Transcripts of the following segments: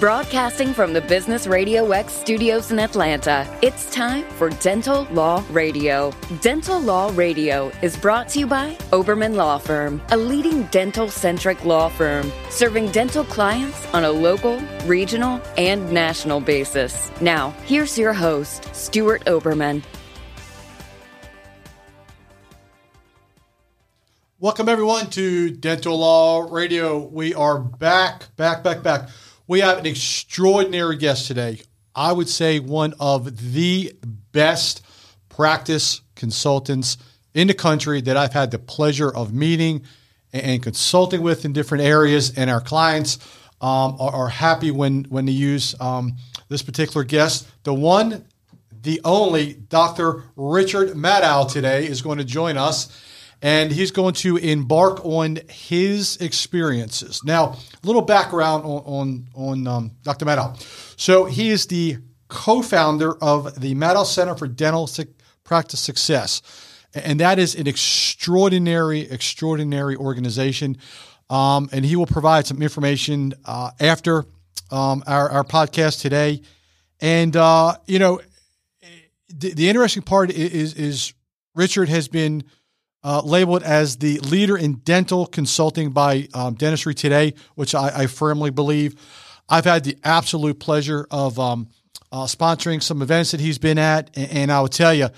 Broadcasting from the Business Radio X studios in Atlanta, it's time for Dental Law Radio. Dental Law Radio is brought to you by Oberman Law Firm, a leading dental centric law firm serving dental clients on a local, regional, and national basis. Now, here's your host, Stuart Oberman. Welcome, everyone, to Dental Law Radio. We are back, back, back, back. We have an extraordinary guest today. I would say one of the best practice consultants in the country that I've had the pleasure of meeting and consulting with in different areas. And our clients um, are, are, happy when, when they use um, this particular guest. The one, the only Dr. Richard Madow today is going to join us and he's going to embark on his experiences. Now, a little background on on, on um, Dr. Madow. So he is the co-founder of the Madow Center for Dental Practice Success, and that is an extraordinary, extraordinary organization. Um, and he will provide some information uh, after um, our, our podcast today. And uh, you know, the, the interesting part is is Richard has been uh, labeled as the leader in dental consulting by um, Dentistry Today, which I, I, firmly believe. I've had the absolute pleasure of um, uh, sponsoring some events that he's been at, and, and, I will tell you,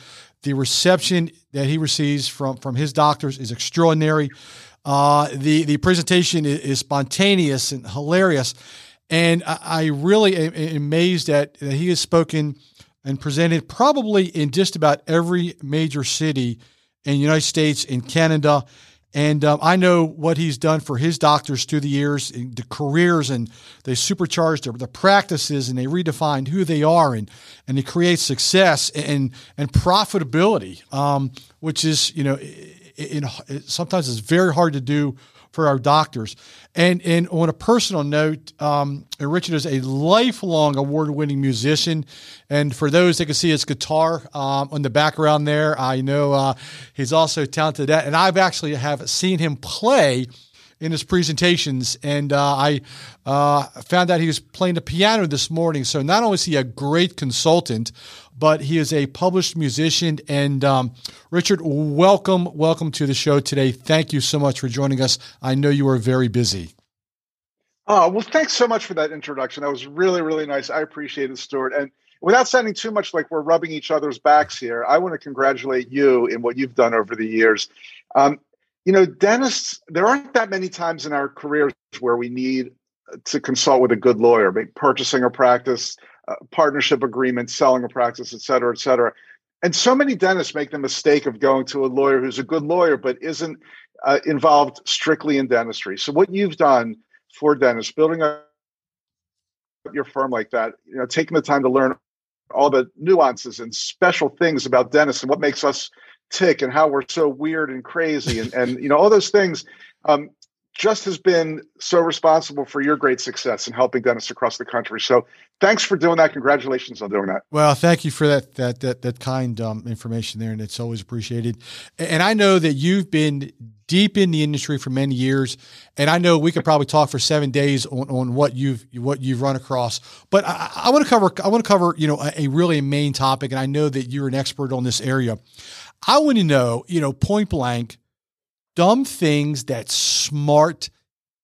the reception that he receives from from his doctors is extraordinary. Uh, the the presentation is, is, spontaneous and hilarious, and I, I really am, am amazed that, that he has spoken and presented probably in just about every major city in the United States, in Canada. And um, I know what he's done for his doctors through the years, the careers, and they supercharged the, the practices and they redefined who they are and, and they create success and, and profitability, um, which is, you know, in, in, sometimes it's very hard to do for our doctors. And and on a personal note, um, Richard is a lifelong award-winning musician, and for those that can see his guitar um, on the background there, I know uh, he's also talented at. And I've actually have seen him play in his presentations, and uh, I uh, found out he was playing the piano this morning. So not only is he a great consultant, but he is a published musician. And um, Richard, welcome, welcome to the show today. Thank you so much for joining us. I know you are very busy. Oh well, thanks so much for that introduction. That was really, really nice. I appreciate it, Stuart. And without sounding too much like we're rubbing each other's backs here, I want to congratulate you in what you've done over the years. Um, you know, dentists, there aren't that many times in our careers where we need to consult with a good lawyer, purchasing a practice, uh, partnership agreement, selling a practice, et cetera, et cetera. And so many dentists make the mistake of going to a lawyer who's a good lawyer, but isn't uh, involved strictly in dentistry. So, what you've done for dentists, building up your firm like that, you know, taking the time to learn all the nuances and special things about dentists and what makes us tick and how we're so weird and crazy and, and you know all those things um, just has been so responsible for your great success in helping dentists across the country. So thanks for doing that. Congratulations on doing that. Well, thank you for that that that, that kind um, information there, and it's always appreciated. And I know that you've been deep in the industry for many years, and I know we could probably talk for seven days on, on what you've what you've run across. But I, I want to cover I want to cover you know a, a really main topic, and I know that you're an expert on this area. I want to know, you know, point blank dumb things that smart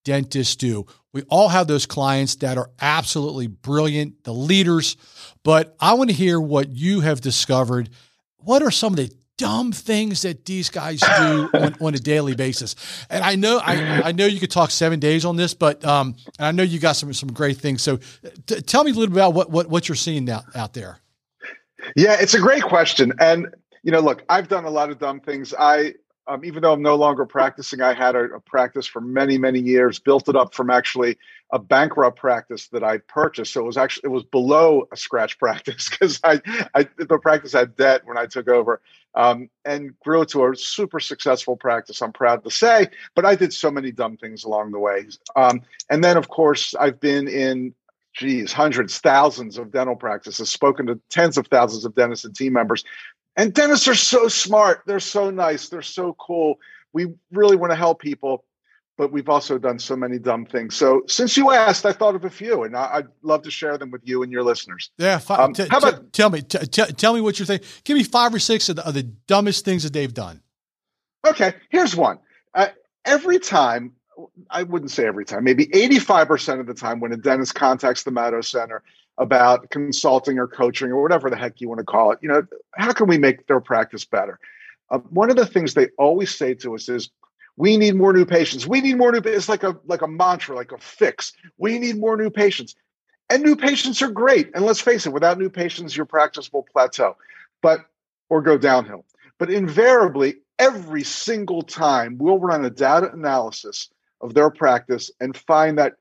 dentists do. We all have those clients that are absolutely brilliant, the leaders, but I want to hear what you have discovered. What are some of the dumb things that these guys do on, on, a daily basis? And I know I, I know you could talk seven days on this, but um, I know you got some some great things. So t- tell me a little bit about what what, what you're seeing out, out there. Yeah, it's a great question. And you know, look, I've done a lot of dumb things. I um, even though I'm no longer practicing, I had a, a, practice for many, many years, built it up from actually a bankrupt practice that I purchased. So it was actually, it was below a scratch practice because I, I, the practice had debt when I took over um, and grew it to a super successful practice. I'm proud to say, but I did so many dumb things along the way. Um, and then of course I've been in geez, hundreds, thousands of dental practices, spoken to tens of thousands of dentists and team members. And dentists are so smart. They're so nice. They're so cool. We really want to help people. but we've also done so many dumb things. So since you asked, I thought of a few, and I, would love to share them with you and your listeners. Yeah, um, t- how about t- tell me? T- t- tell me what you're thinking. Give me five or six of the, of the, dumbest things that they've done. Okay, here's one. Uh, every time, I wouldn't say every time, maybe 85% of the time, when a dentist contacts the Madow Center about consulting or coaching or whatever the heck you want to call it, you know, how can we make their practice better? Uh, one of the things they always say to us is, we need more new patients. We need more new. It's like a like a mantra, like a fix. We need more new patients, and new patients are great. And let's face it, without new patients, your practice will plateau, but or go downhill. But invariably, every single time, we'll run a data analysis of their practice and find that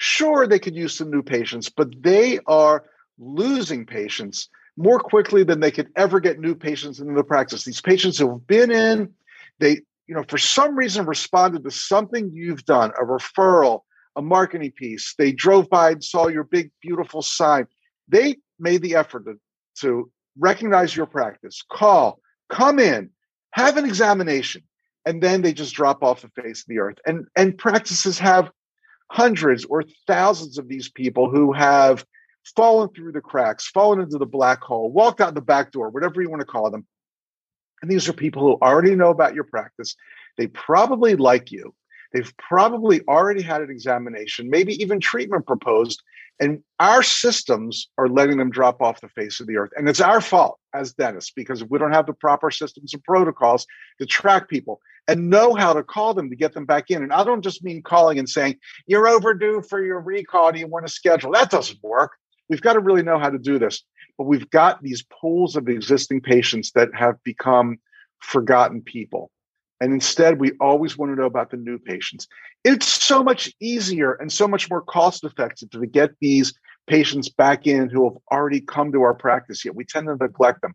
sure they could use some new patients, but they are losing patients more quickly than they could ever get new patients into the practice. These patients who have been in, they you know, for some reason responded to something you've done, a referral, a marketing piece. They drove by and saw your big, beautiful sign. They made the effort to, to recognize your practice, call, come in, have an examination, and then they just drop off the face of the earth. And and practices have hundreds or thousands of these people who have fallen through the cracks, fallen into the black hole, walked out the back door, whatever you want to call them, and these are people who already know about your practice. They probably like you. They've probably already had an examination, maybe even treatment proposed. And our systems are letting them drop off the face of the earth. And it's our fault as dentists because we don't have the proper systems and protocols to track people and know how to call them to get them back in. And I don't just mean calling and saying, you're overdue for your recall. Do you want to schedule? That doesn't work. We've got to really know how to do this but we've got these pools of existing patients that have become forgotten people. And instead, we always want to know about the new patients. It's so much easier and so much more cost effective to get these patients back in who have already come to our practice, yet we tend to neglect them.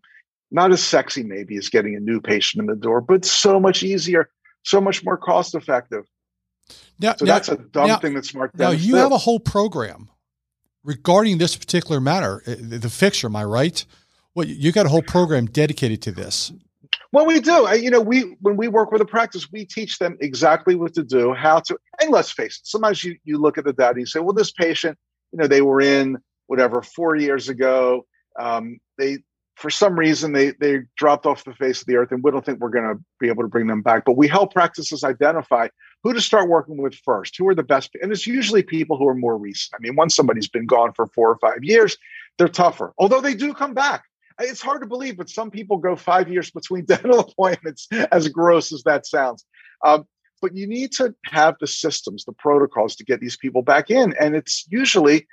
Not as sexy, maybe, as getting a new patient in the door, but so much easier, so much more cost effective. Now, so now, that's a dumb now, thing that smart. Now you have a whole program regarding this particular matter, uh, the fixture, am I right? Well, you got a whole program dedicated to this. Well, we do. You know, we when we work with a practice, we teach them exactly what to do, how to. And let's face it, sometimes you you look at the data, and you say, well, this patient, you know, they were in whatever four years ago. Um, they for some reason they they dropped off the face of the earth, and we don't think we're going to be able to bring them back. But we help practices identify who to start working with first, who are the best, and it's usually people who are more recent. I mean, once somebody's been gone for four or five years, they're tougher, although they do come back. It's hard to believe, but some people go five years between dental appointments, as gross as that sounds. Um, but you need to have the systems, the protocols to get these people back in. And it's usually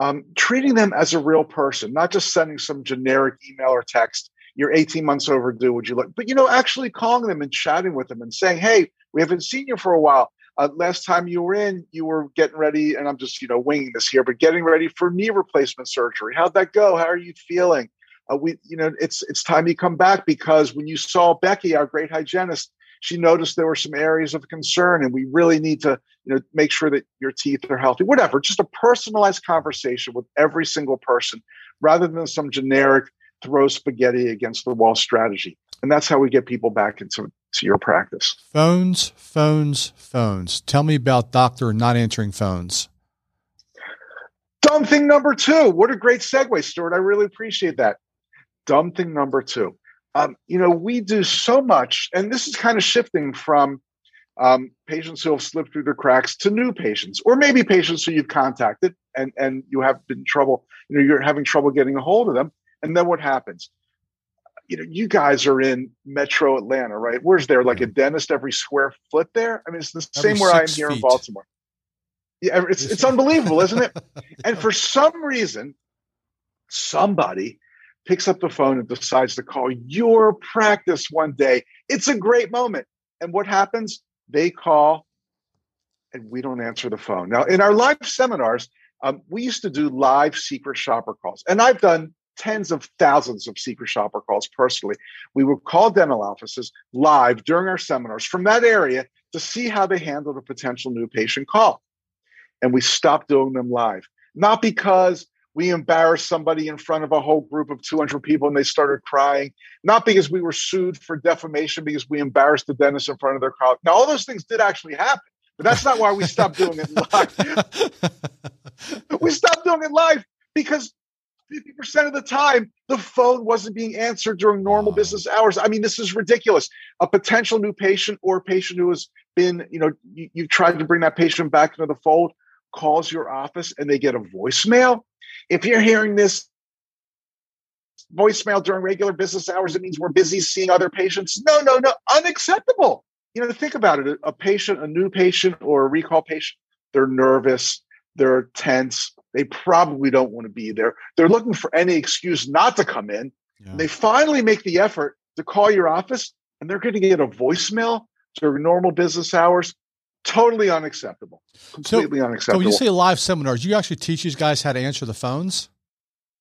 um, treating them as a real person, not just sending some generic email or text. You're 18 months overdue. Would you look? But you know, actually calling them and chatting with them and saying, "Hey, we haven't seen you for a while. Uh, last time you were in, you were getting ready, and I'm just you know winging this here, but getting ready for knee replacement surgery. How'd that go? How are you feeling? Uh, we, you know, it's it's time you come back because when you saw Becky, our great hygienist, she noticed there were some areas of concern, and we really need to you know make sure that your teeth are healthy. Whatever, just a personalized conversation with every single person, rather than some generic throw spaghetti against the wall strategy. And that's how we get people back into to your practice. Phones, phones, phones. Tell me about doctor not answering phones. Dumb thing number two. What a great segue, Stuart. I really appreciate that. Dumb thing number two. Um, you know, we do so much, and this is kind of shifting from um, patients who have slipped through the cracks to new patients, or maybe patients who you've contacted and and you have been trouble. You know, you're having trouble getting a hold of them, and then what happens? you know, you guys are in Metro Atlanta, right? Where's there like a dentist every square foot there? I mean, it's the every same where I am here feet. in Baltimore. Yeah, it's it's unbelievable, isn't it? And for some reason, somebody picks up the phone and decides to call your practice one day. It's a great moment. And what happens? They call and we don't answer the phone. Now, in our live seminars, um, we used to do live secret shopper calls. And I've done tens of thousands of secret shopper calls personally. We would call dental offices live during our seminars from that area to see how they handled a potential new patient call. And we stopped doing them live, not because we embarrassed somebody in front of a whole group of 200 people and they started crying, not because we were sued for defamation because we embarrassed the dentist in front of their colleagues. Now, all those things did actually happen. But that's not why we stopped doing it live. we stopped doing it live because 50% of the time the phone wasn't being answered during normal business hours. I mean, this is ridiculous. A potential new patient or a patient who has been, you know, you, you've tried to bring that patient back into the fold calls your office and they get a voicemail. If you're hearing this voicemail during regular business hours, it means we're busy seeing other patients. No, no, no, unacceptable. You know, think about it. A patient, a new patient or a recall patient, they're nervous, they're tense, they probably don't want to be there. They're looking for any excuse not to come in. Yeah. They finally make the effort to call your office and they're going to get a voicemail during normal business hours. Totally unacceptable. Completely so, unacceptable. So when you say live seminars, you actually teach these guys how to answer the phones?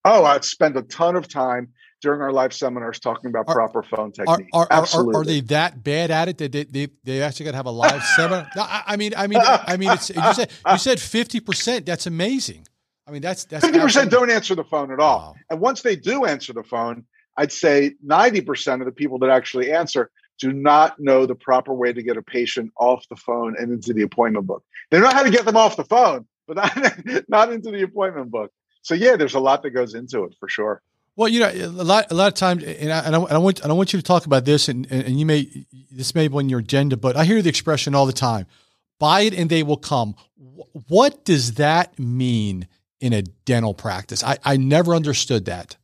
Oh, I'd spend a ton of time during our live seminars talking about are, proper phone technique. Are, are, Absolutely. Are, are, they that bad at it that they, they, they actually got to have a live seminar? No, I, I, mean, I mean, I mean, it's, you said you said fifty percent. That's amazing. I mean, that's that's fifty percent don't answer the phone at all. Wow. And once they do answer the phone, I'd say ninety percent of the people that actually answer do not know the proper way to get a patient off the phone and into the appointment book. They know how to get them off the phone, but not, not into the appointment book so yeah, there's a lot that goes into it for sure. Well, you know, a lot, a lot of times, and I, and I, and I want, and I want you to talk about this, and, and you may, this may be on your agenda, but I hear the expression all the time: "Buy it and they will come." What does that mean in a dental practice? I, I never understood that.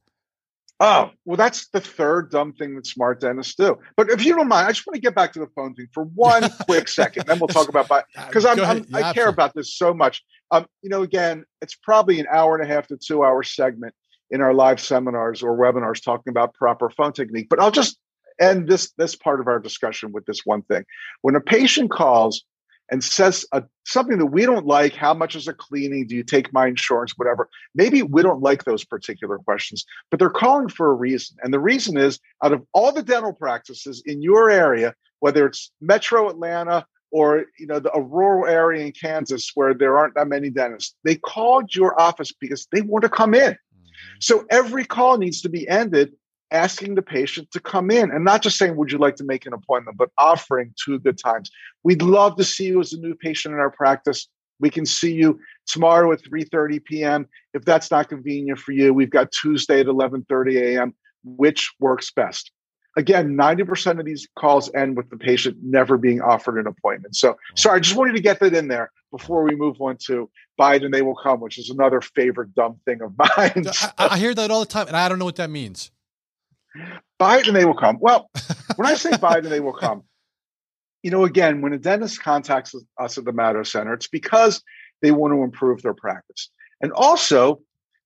Oh, well, that's the third dumb thing that smart dentists do. But if you don't mind, I just want to get back to the phone thing for one quick second. Then we'll talk about because I'm, I'm yeah, I care about this so much. Um, you know, again, it's probably an hour and a half to two hour segment in our live seminars or webinars talking about proper phone technique. But I'll just end this this part of our discussion with this one thing. When a patient calls and says a, something that we don't like how much is a cleaning? Do you take my insurance? Whatever. Maybe we don't like those particular questions but they're calling for a reason. And the reason is out of all the dental practices in your area whether it's metro atlanta or you know the, a rural area in kansas where there aren't that many dentists they called your office because they want to come in. Mm-hmm. so every call needs to be ended asking the patient to come in and not just saying, Would you like to make an appointment, but offering two good times. We'd love to see you as a new patient in our practice. We can see you tomorrow at 3:30 p.m. If that's not convenient for you, we've got Tuesday at 11:30 a.m. Which works best? Again, 90% of these calls end with the patient never being offered an appointment. So, sorry, I just wanted to get that in there before we move on to Biden. They will come, which is another favorite dumb thing of mine. I, I hear that all the time, and I don't know what that means. Biden, they will come. Well, when I say Biden, they will come, you know, again, when a dentist contacts us at the Madow Center, it's because they want to improve their practice. And also,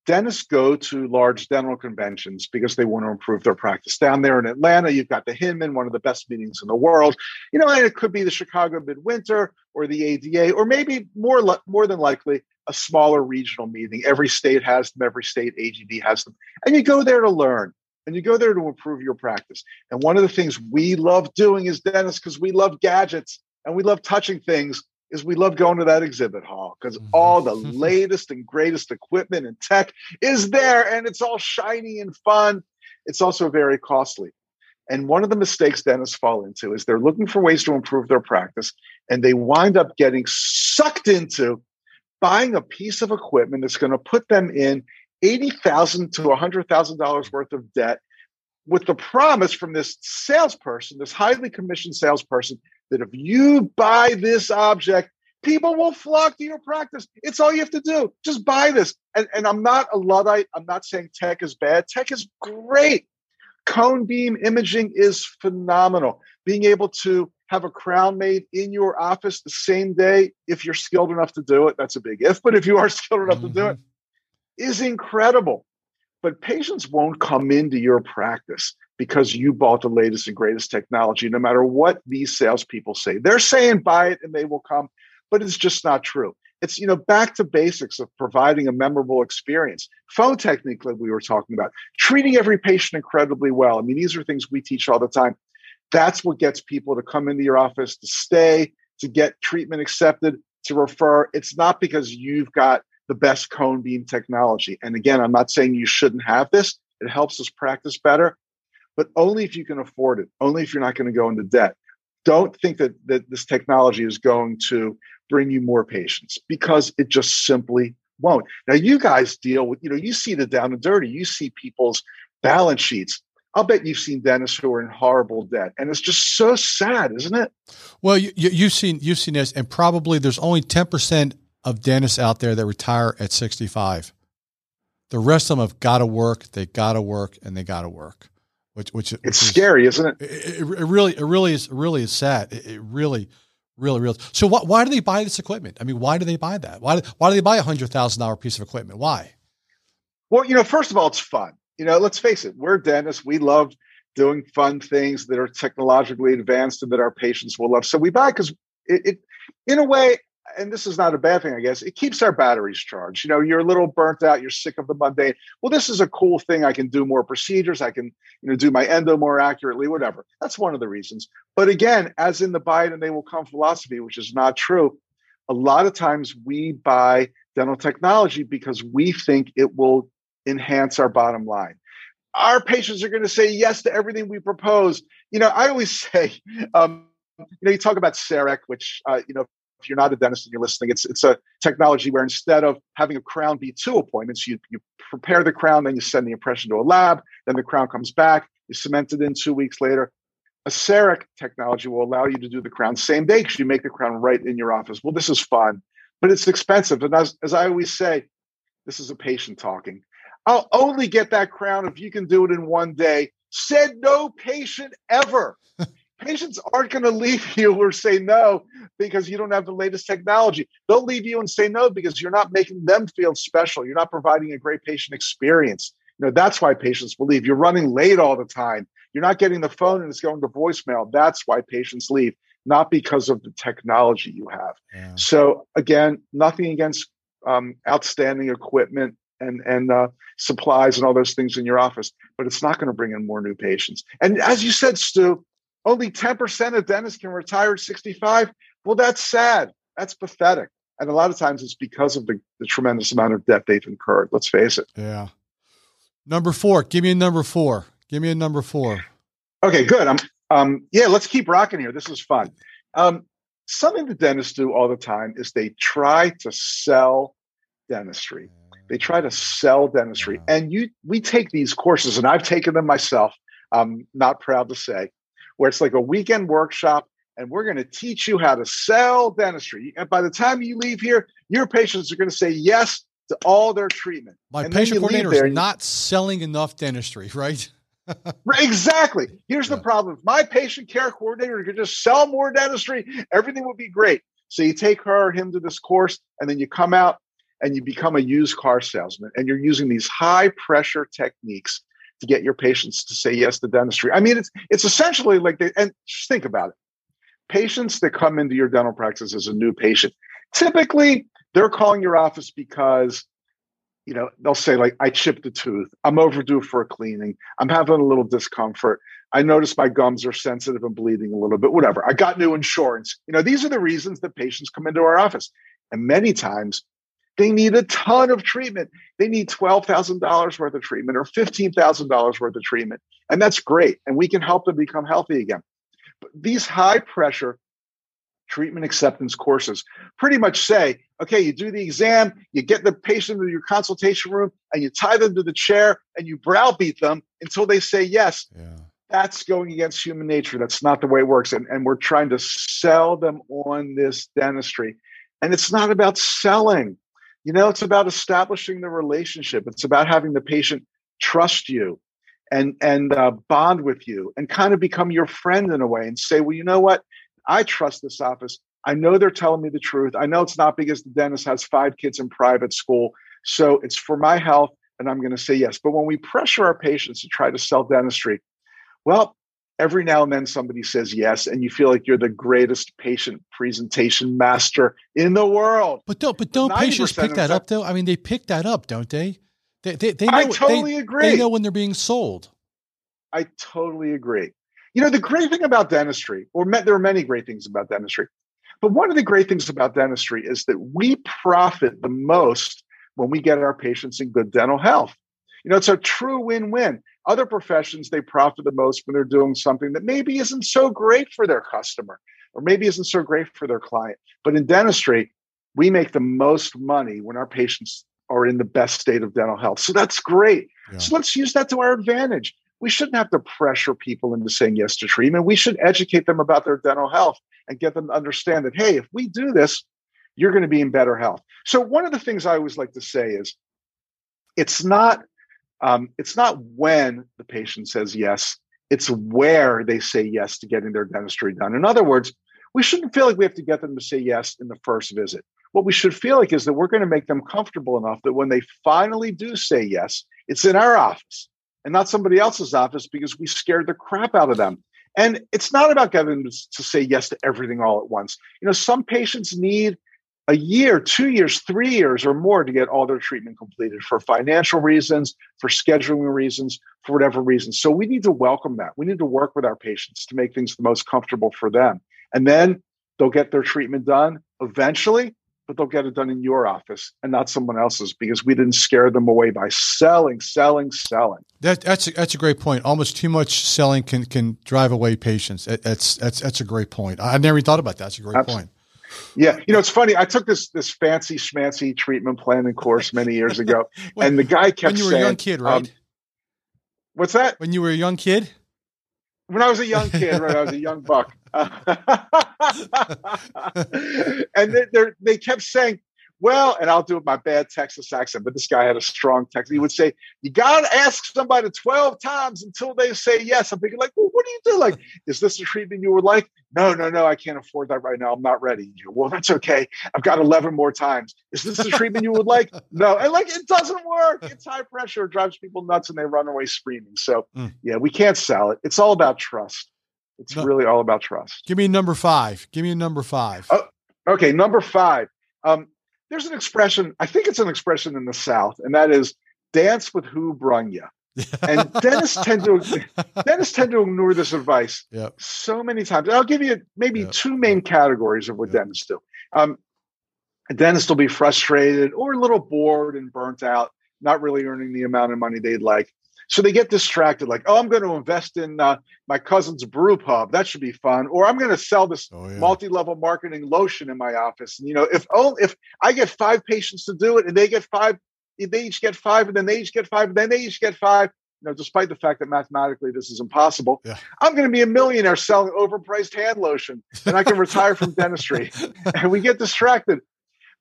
dentists go to large dental conventions because they want to improve their practice. Down there in Atlanta, you've got the Hinman, one of the best meetings in the world. You know, and it could be the Chicago Midwinter or the ADA, or maybe more more than likely a smaller regional meeting. Every state has them. Every state AGD has them, and you go there to learn and you go there to improve your practice. And one of the things we love doing as dentists, because we love gadgets and we love touching things, is we love going to that exhibit hall because mm-hmm. all the latest and greatest equipment and tech is there and it's all shiny and fun. It's also very costly. And one of the mistakes dentists fall into is they're looking for ways to improve their practice and they wind up getting sucked into buying a piece of equipment that's going to put them in 80,000 to $100,000 worth of debt with the promise from this salesperson, this highly commissioned salesperson, that if you buy this object, people will flock to your practice. It's all you have to do. Just buy this. And, and I'm not a Luddite. I'm not saying tech is bad. Tech is great. Cone beam imaging is phenomenal. Being able to have a crown made in your office the same day, if you're skilled enough to do it, that's a big if, but if you are skilled enough mm-hmm. to do it, is incredible. But patients won't come into your practice because you bought the latest and greatest technology, no matter what these salespeople say. They're saying buy it and they will come, but it's just not true. It's you know back to basics of providing a memorable experience. Phone technique that we were talking about, treating every patient incredibly well. I mean, these are things we teach all the time. That's what gets people to come into your office, to stay, to get treatment accepted, to refer. It's not because you've got the best cone beam technology. And again, I'm not saying you shouldn't have this. It helps us practice better, but only if you can afford it, only if you're not going to go into debt. Don't think that, that this technology is going to bring you more patients because it just simply won't. Now, you guys deal with, you know, you see the down and dirty, you see people's balance sheets. I'll bet you've seen dentists who are in horrible debt, and it's just so sad, isn't it? Well, you, have seen you've seen this, and probably there's only ten percent of dentists out there that retire at 65. The rest of them have got to work. They got to work, and they got to work. Which, which, which it's is, scary, isn't it? it? It, really, it really is. Really is sad. It, it really, really, really. So, why, why do they buy this equipment? I mean, why do they buy that? Why, why do they buy a hundred thousand dollar piece of equipment? Why? Well, you know, first of all, it's fun. You know, let's face it, we're dentists. We love doing fun things that are technologically advanced and that our patients will love. So we buy because it, it, in a way, and this is not a bad thing, I guess, it keeps our batteries charged. You know, you're a little burnt out, you're sick of the mundane. Well, this is a cool thing. I can do more procedures, I can, you know, do my endo more accurately, whatever. That's one of the reasons. But again, as in the buy it and they will come philosophy, which is not true, a lot of times we buy dental technology because we think it will enhance our bottom line. Our patients are going to say yes to everything we propose. You know, I always say, um, you know, you talk about CEREC, which, uh, you know, if you're not a dentist and you're listening, it's it's a technology where instead of having a crown be two appointments, you you prepare the crown, then you send the impression to a lab, then the crown comes back, you cement it in two weeks later. A CEREC technology will allow you to do the crown same day because you make the crown right in your office. Well, this is fun, but it's expensive. And as, as I always say, this is a patient talking. I'll only get that crown if you can do it in one day. Said no patient ever. Patients aren't going to leave you or say no because you don't have the latest technology. They'll leave you and say no because you're not making them feel special. You're not providing a great patient experience. You know, that's why patients will leave. You're running late all the time. You're not getting the phone and it's going to voicemail. That's why patients leave, not because of the technology you have. Yeah. So again, nothing against um, outstanding equipment and and uh, supplies and all those things in your office, but it's not going to bring in more new patients. And as you said, Stu, only 10% of dentists can retire at 65. Well, that's sad. That's pathetic. And a lot of times it's because of the, the tremendous amount of debt they've incurred. Let's face it. Yeah. Number four. Give me a number four. Give me a number four. Okay, good. Um, um, yeah, let's keep rocking here. This is fun. Um, something the dentists do all the time is they try to sell dentistry. They try to sell dentistry, and you we take these courses, and I've taken them myself. I'm not proud to say, where it's like a weekend workshop and we're going to teach you how to sell dentistry. And by the time you leave here, your patients are going to say yes to all their treatment. My and patient coordinator is not selling enough dentistry, right? exactly. Here's yeah. the problem. If my patient care coordinator could just sell more dentistry, everything would be great. So you take her or him to this course, and then you come out and you become a used car salesman, and you're using these high pressure techniques to get your patients to say yes to dentistry. I mean, it's it's essentially like they, and just think about it. Patients that come into your dental practice as a new patient, typically they're calling your office because you know they'll say like i chipped a tooth. I'm overdue for a cleaning. I'm having a little discomfort. I notice my gums are sensitive and bleeding a little bit whatever. I got new insurance. You know these are the reasons that patients come into our office. And many times they need a ton of treatment. They need $12,000 worth of treatment or $15,000 worth of treatment. And that's great. And we can help them become healthy again. But these high pressure treatment acceptance courses pretty much say okay, you do the exam, you get the patient into your consultation room, and you tie them to the chair and you browbeat them until they say yes. Yeah. That's going against human nature. That's not the way it works. And, and we're trying to sell them on this dentistry. And it's not about selling you know, it's about establishing the relationship. It's about having the patient trust you and and uh, bond with you and kind of become your friend in a way and say, well, you know what? I trust this office. I know they're telling me the truth. I know it's not because the dentist has five kids in private school. So it's for my health, and I'm going to say yes. But when we pressure our patients to try to sell dentistry, well, every now and then somebody says yes and you feel like you're the greatest patient presentation master in the world. But don't but don't patients pick that up though? I mean they pick that up don't they? They they, they know, i totally they, agree. they know when they're being sold. I totally agree. You know the great thing about dentistry or there are many great things about dentistry but one of the great things about dentistry is that we profit the most when we get our patients in good dental health. You know it's a true win-win other professions, they profit the most when they're doing something that maybe isn't so great for their customer. or maybe isn't so great for their client. But in dentistry, we make the most money when our patients are in the best state of dental health. So that's great. Yeah. So let's use that to our advantage. We shouldn't have to pressure people into saying yes to treatment. We should educate them about their dental health and get them to understand that, hey, if we do this, you're going to be in better health. So one of the things I always like to say is it's not um, it's not when the patient says yes, it's where they say yes to getting their dentistry done. In other words, we shouldn't feel like we have to get them to say yes in the first visit. What we should feel like is that we're going to make them comfortable enough that when they finally do say yes, it's in our office and not somebody else's office because we scared the crap out of them. And it's not about getting them to say yes to everything all at once. You know, some patients need a year, two years, three years, or more to get all their treatment completed for financial reasons, for scheduling reasons, for whatever reasons. So we need to welcome that. We need to work with our patients to make things the most comfortable for them. And then they'll get their treatment done eventually, but they'll get it done in your office and not someone else's because we didn't scare them away by selling, selling, selling. That, that's a, that's a great point. Almost too much selling can can drive away patients. that's that's that's a great point. I never even thought about that. That's a great Absolutely. point. Yeah, you know it's funny. I took this this fancy schmancy treatment planning course many years ago, when, and the guy kept when you were saying, a young kid, right? Um, what's that? When you were a young kid. When I was a young kid, right? I was a young buck, and they, they kept saying, well, and I'll do it my bad Texas accent, but this guy had a strong Texas. He would say, "You got to ask somebody twelve times until they say yes." I'm thinking, like, well, what do you do? Like, is this the treatment you would like? No, no, no, I can't afford that right now. I'm not ready. Well, that's okay. I've got eleven more times. Is this the treatment you would like? No, and like, it doesn't work. It's high pressure. It drives people nuts, and they run away screaming. So, mm. yeah, we can't sell it. It's all about trust. It's no. really all about trust. Give me number five. Give me a number five. Oh, okay, number five. Um, there's an expression, I think it's an expression in the South, and that is dance with who brung you. and dentists tend to dentists tend to ignore this advice yep. so many times. I'll give you maybe yep. two main categories of what yep. dentists do. Um, a dentist will be frustrated or a little bored and burnt out, not really earning the amount of money they'd like. So they get distracted, like, oh, I'm going to invest in uh, my cousin's brew pub. That should be fun. Or I'm going to sell this oh, yeah. multi-level marketing lotion in my office. And you know, if only if I get five patients to do it, and they get five, they each get five, and then they each get five, and then they each get five. You know, despite the fact that mathematically this is impossible, yeah. I'm going to be a millionaire selling overpriced hand lotion, and I can retire from dentistry. And we get distracted.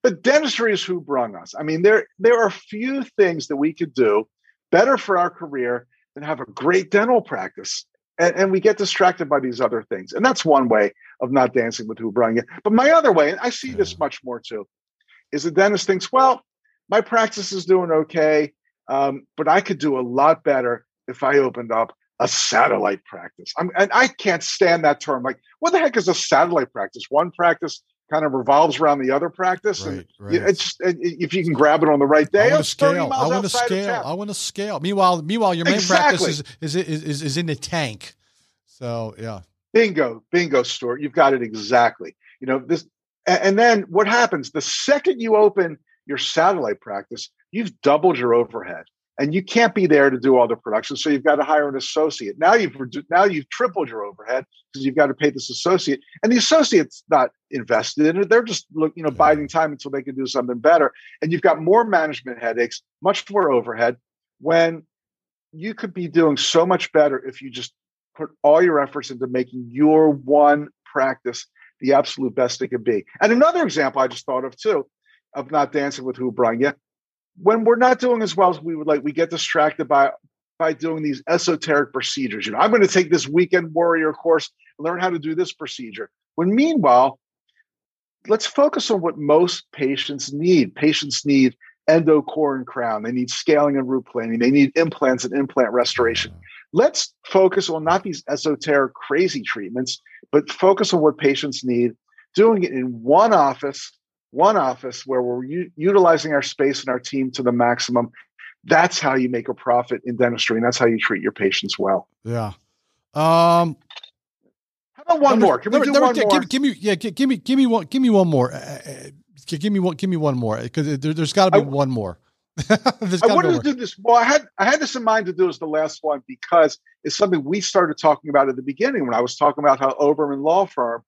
But dentistry is who brung us. I mean, there there are few things that we could do better for our career than have a great dental practice. And, and, we get distracted by these other things. And that's one way of not dancing with who brought you. But my other way, and I see this much more too, is the dentist thinks, well, my practice is doing okay, um, but I could do a lot better if I opened up a satellite practice. I'm, and I can't stand that term. Like, what the heck is a satellite practice? One practice kind of revolves around the other practice. Right, and right. It's if you can grab it on the right day. I want to scale. I want to scale. I want to scale. Meanwhile, meanwhile, your main exactly. practice is, is is is in the tank. So yeah. Bingo, bingo, Stuart. You've got it exactly. You know this, and then what happens the second you open your satellite practice, you've doubled your overhead and you can't be there to do all the production so you've got to hire an associate. Now you've now you've tripled your overhead because you've got to pay this associate. And the associate's not invested in it they're just look you know biding time until they can do something better. And you've got more management headaches much more overhead when you could be doing so much better if you just put all your efforts into making your one practice the absolute best it could be. And another example i just thought of too of not dancing with who brung you when we're not doing as well as we would like, we get distracted by by doing these esoteric procedures. You know, I'm going to take this weekend warrior course and learn how to do this procedure. When meanwhile, let's focus on what most patients need. Patients need endo, core, and crown. They need scaling and root planing. They need implants and implant restoration. Let's focus on not these esoteric, crazy treatments, but focus on what patients need, doing it in one office one office where we're u- utilizing our space and our team to the maximum. That's how you make a profit in dentistry, and that's how you treat your patients well. Yeah. Um, how about one number, more? Can number, we do number, one more? Give, give, me, yeah, give, give, me, give me one, give me one more. Uh, uh give me one, give me one more because there, has got to be I, one more. I wanted to do this. Well, I had I had this in mind to do as the last one because it's something we started talking about at the beginning when I was talking about how Oberman Law Firm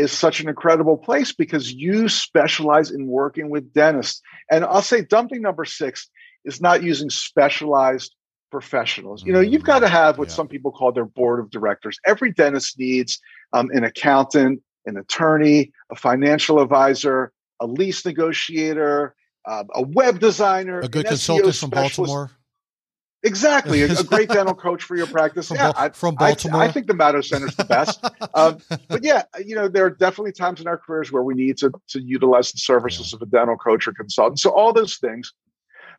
is such an incredible place because you specialize in working with dentists. And I'll say dumping number six is not using specialized professionals. You know, you've got to have what yeah. some people call their board of directors. Every dentist needs um, an accountant, an attorney, a financial advisor, a lease negotiator, uh, a web designer, a good consultant from Baltimore. Exactly, a, a, great dental coach for your practice. from, yeah, I, from Baltimore. I, I, think the Center is the best. um, but yeah, you know, there are definitely times in our careers where we need to to utilize the services yeah. of a dental coach or consultant. So all those things.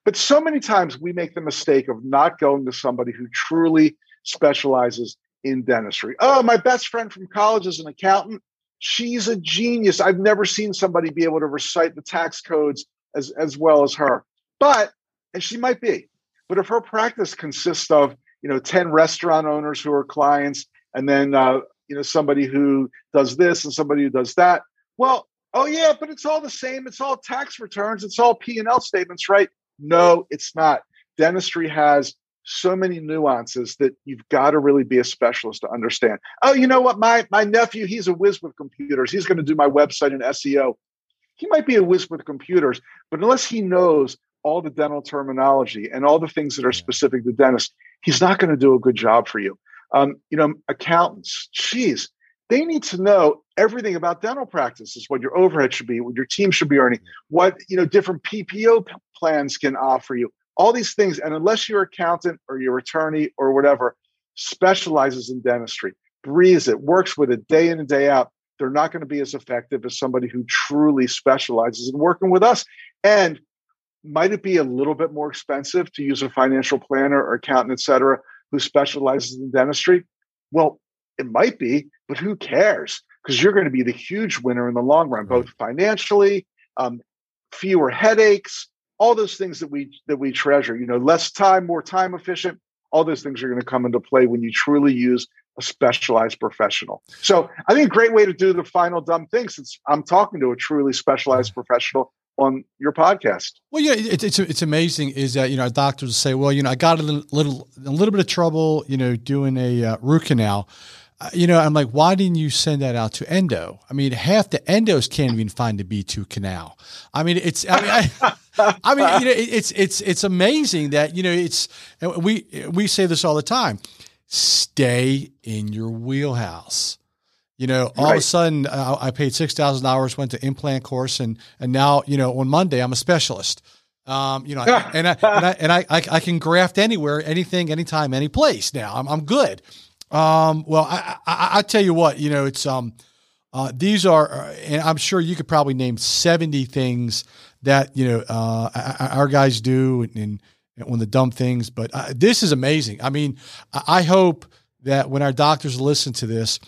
But so many times we make the mistake of not going to somebody who truly specializes in dentistry. Oh, my best friend from college is an accountant. She's a genius. I've never seen somebody be able to recite the tax codes as, as well as her. But, and she might be, but if her practice consists of, you know, 10 restaurant owners who are clients, and then, uh, you know, somebody who does this and somebody who does that, well, oh yeah, but it's all the same. It's all tax returns. It's all P&L statements, right? No, it's not. Dentistry has so many nuances that you've got to really be a specialist to understand. Oh, you know what? My my nephew, he's a whiz with computers. He's going to do my website and SEO. He might be a whiz with computers, but unless he knows all the dental terminology and all the things that are specific to dentists, he's not going to do a good job for you. Um, you know, accountants, geez, they need to know everything about dental practices, what your overhead should be, what your team should be earning, what you know different PPO plans can offer you, all these things. And unless your accountant or your attorney or whatever specializes in dentistry, breathes it, works with it day in and day out, they're not going to be as effective as somebody who truly specializes in working with us. And might it be a little bit more expensive to use a financial planner or accountant, et cetera, who specializes in dentistry? Well, it might be, but who cares? Because you're going to be the huge winner in the long run, both financially, um, fewer headaches, all those things that we that we treasure. You know, less time, more time efficient. All those things are going to come into play when you truly use a specialized professional. So I think a great way to do the final dumb thing, since I'm talking to a truly specialized professional on your podcast. Well, yeah, it, it's it's amazing. Is that you know doctors say, well, you know, I got a little little, a little bit of trouble, you know, doing a uh, root canal. Uh, you know, I'm like, why didn't you send that out to endo? I mean, half the endos can't even find the B2 canal. I mean, it's, I mean, I, I mean, you know, it's, it's, it's amazing that, you know, it's, we, we say this all the time, stay in your wheelhouse. You know, all right. of a sudden uh, I paid $6,000, went to implant course and, and now, you know, on Monday I'm a specialist. Um, you know, and I, and I, and I, I, I can graft anywhere, anything, anytime, any place now. I'm, I'm good. Um, well, I, I, I, tell you what, you know, it's um, uh, these are, uh, and I'm sure you could probably name 70 things that you know uh, our guys do, and, and, and the dumb things. But uh, this is amazing. I mean, I hope that when our doctors listen to this,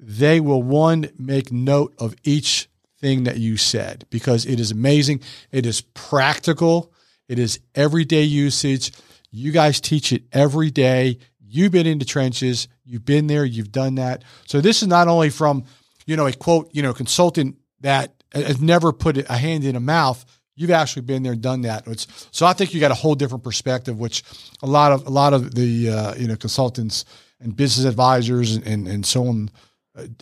they will one make note of each thing that you said because it is amazing. It is practical. It is everyday usage. You guys teach it every day. You've been in the trenches. You've been there. You've done that. So this is not only from, you know, a quote, you know, consultant that has never put a hand in a mouth. You've actually been there, done that. It's, so I think you got a whole different perspective, which a lot of a lot of the uh, you know consultants and business advisors and, and, and so on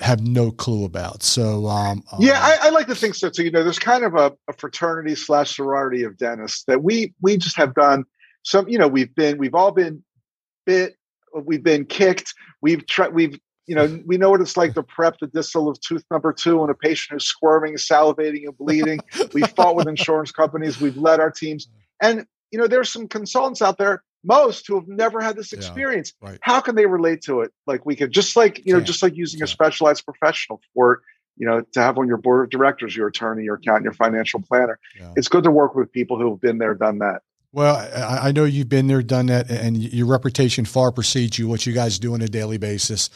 have no clue about. So um, yeah, I, I, like to think so too. You know, there's kind of a, a fraternity slash sorority of dentists that we we just have done some. You know, we've been we've all been bit we've been kicked. We've tried. We've you know we know what it's like to prep the distal of tooth number two on a patient who's squirming, salivating, and bleeding. we fought with insurance companies. We've led our teams, and you know there's some consultants out there most who have never had this experience yeah, right. how can they relate to it like we could just like you know just like using a specialized professional for you know to have on your board of directors your attorney your accountant your financial planner yeah. it's good to work with people who have been there done that well, I, I, know you've been there, done that, and your reputation far precedes you. What you guys do on a daily basis,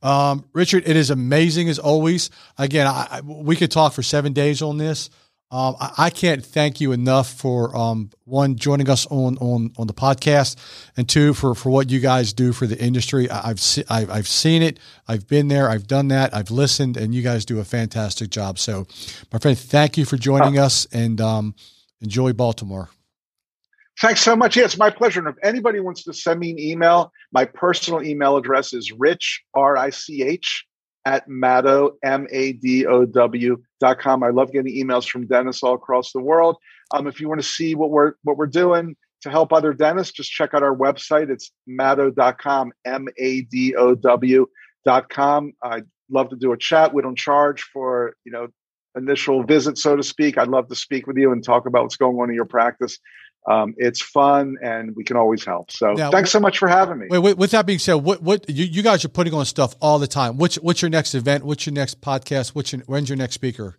um, Richard. It is amazing as always. Again, I, we could talk for seven days on this. Um, I, I, can't thank you enough for um, one joining us on, on on the podcast, and two for, for what you guys do for the industry. I, have se- I've I've seen it. I've been there. I've done that. I've listened, and you guys do a fantastic job. So, my friend, thank you for joining us, and um, enjoy Baltimore. Thanks so much. Yeah, it's my pleasure. And if anybody wants to send me an email, my personal email address is rich, R I C H, at Madow, M A D O W dot com. I love getting emails from dentists all across the world. Um, if you want to see what we're what we're doing to help other dentists, just check out our website. It's madow.com, M A D O W dot com. I'd love to do a chat. We don't charge for, you know, initial visit, so to speak. I'd love to speak with you and talk about what's going on in your practice. Um, it's fun and we can always help. So now, thanks so much for having me. Wait, wait, with that being said, what what you, you guys are putting on stuff all the time. What's what's your next event? What's your next podcast? What's your, when's your next speaker?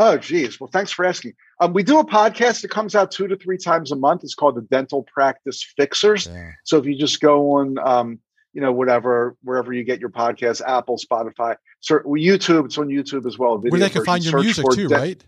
Oh, geez. Well, thanks for asking. Um, we do a podcast that comes out two to three times a month. It's called the Dental Practice Fixers. Yeah. So if you just go on, um, you know, whatever, wherever you get your podcast, Apple, Spotify, so, YouTube, it's on YouTube as well. Where they can find your music too, de- right?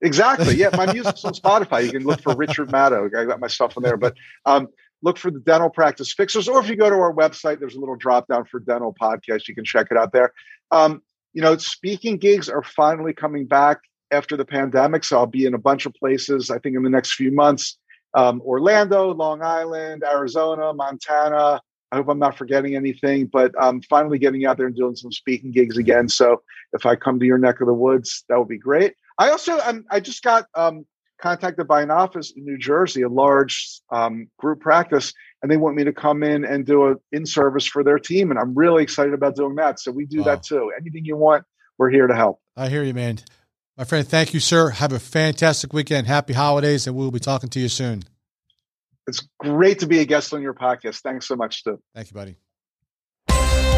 Exactly. Yeah, my music's on Spotify. You can look for Richard Madow. I got my stuff on there. But um, look for the dental practice fixers, or if you go to our website, there's a little drop down for dental podcast. You can check it out there. Um, you know, speaking gigs are finally coming back after the pandemic. So I'll be in a bunch of places, I think, in the next few months um, Orlando, Long Island, Arizona, Montana. I hope I'm not forgetting anything, but I'm finally getting out there and doing some speaking gigs again. So if I come to your neck of the woods, that would be great. I also I'm, i just got um, contacted by an office in New Jersey, a large um, group practice, and they want me to come in and do a in service for their team, and I'm really excited about doing that. So we do wow. that too. Anything you want, we're here to help. I hear you, man. My friend, thank you, sir. Have a fantastic weekend. Happy holidays, and we'll be talking to you soon. It's great to be a guest on your podcast. Thanks so much, Stu. Thank you, buddy.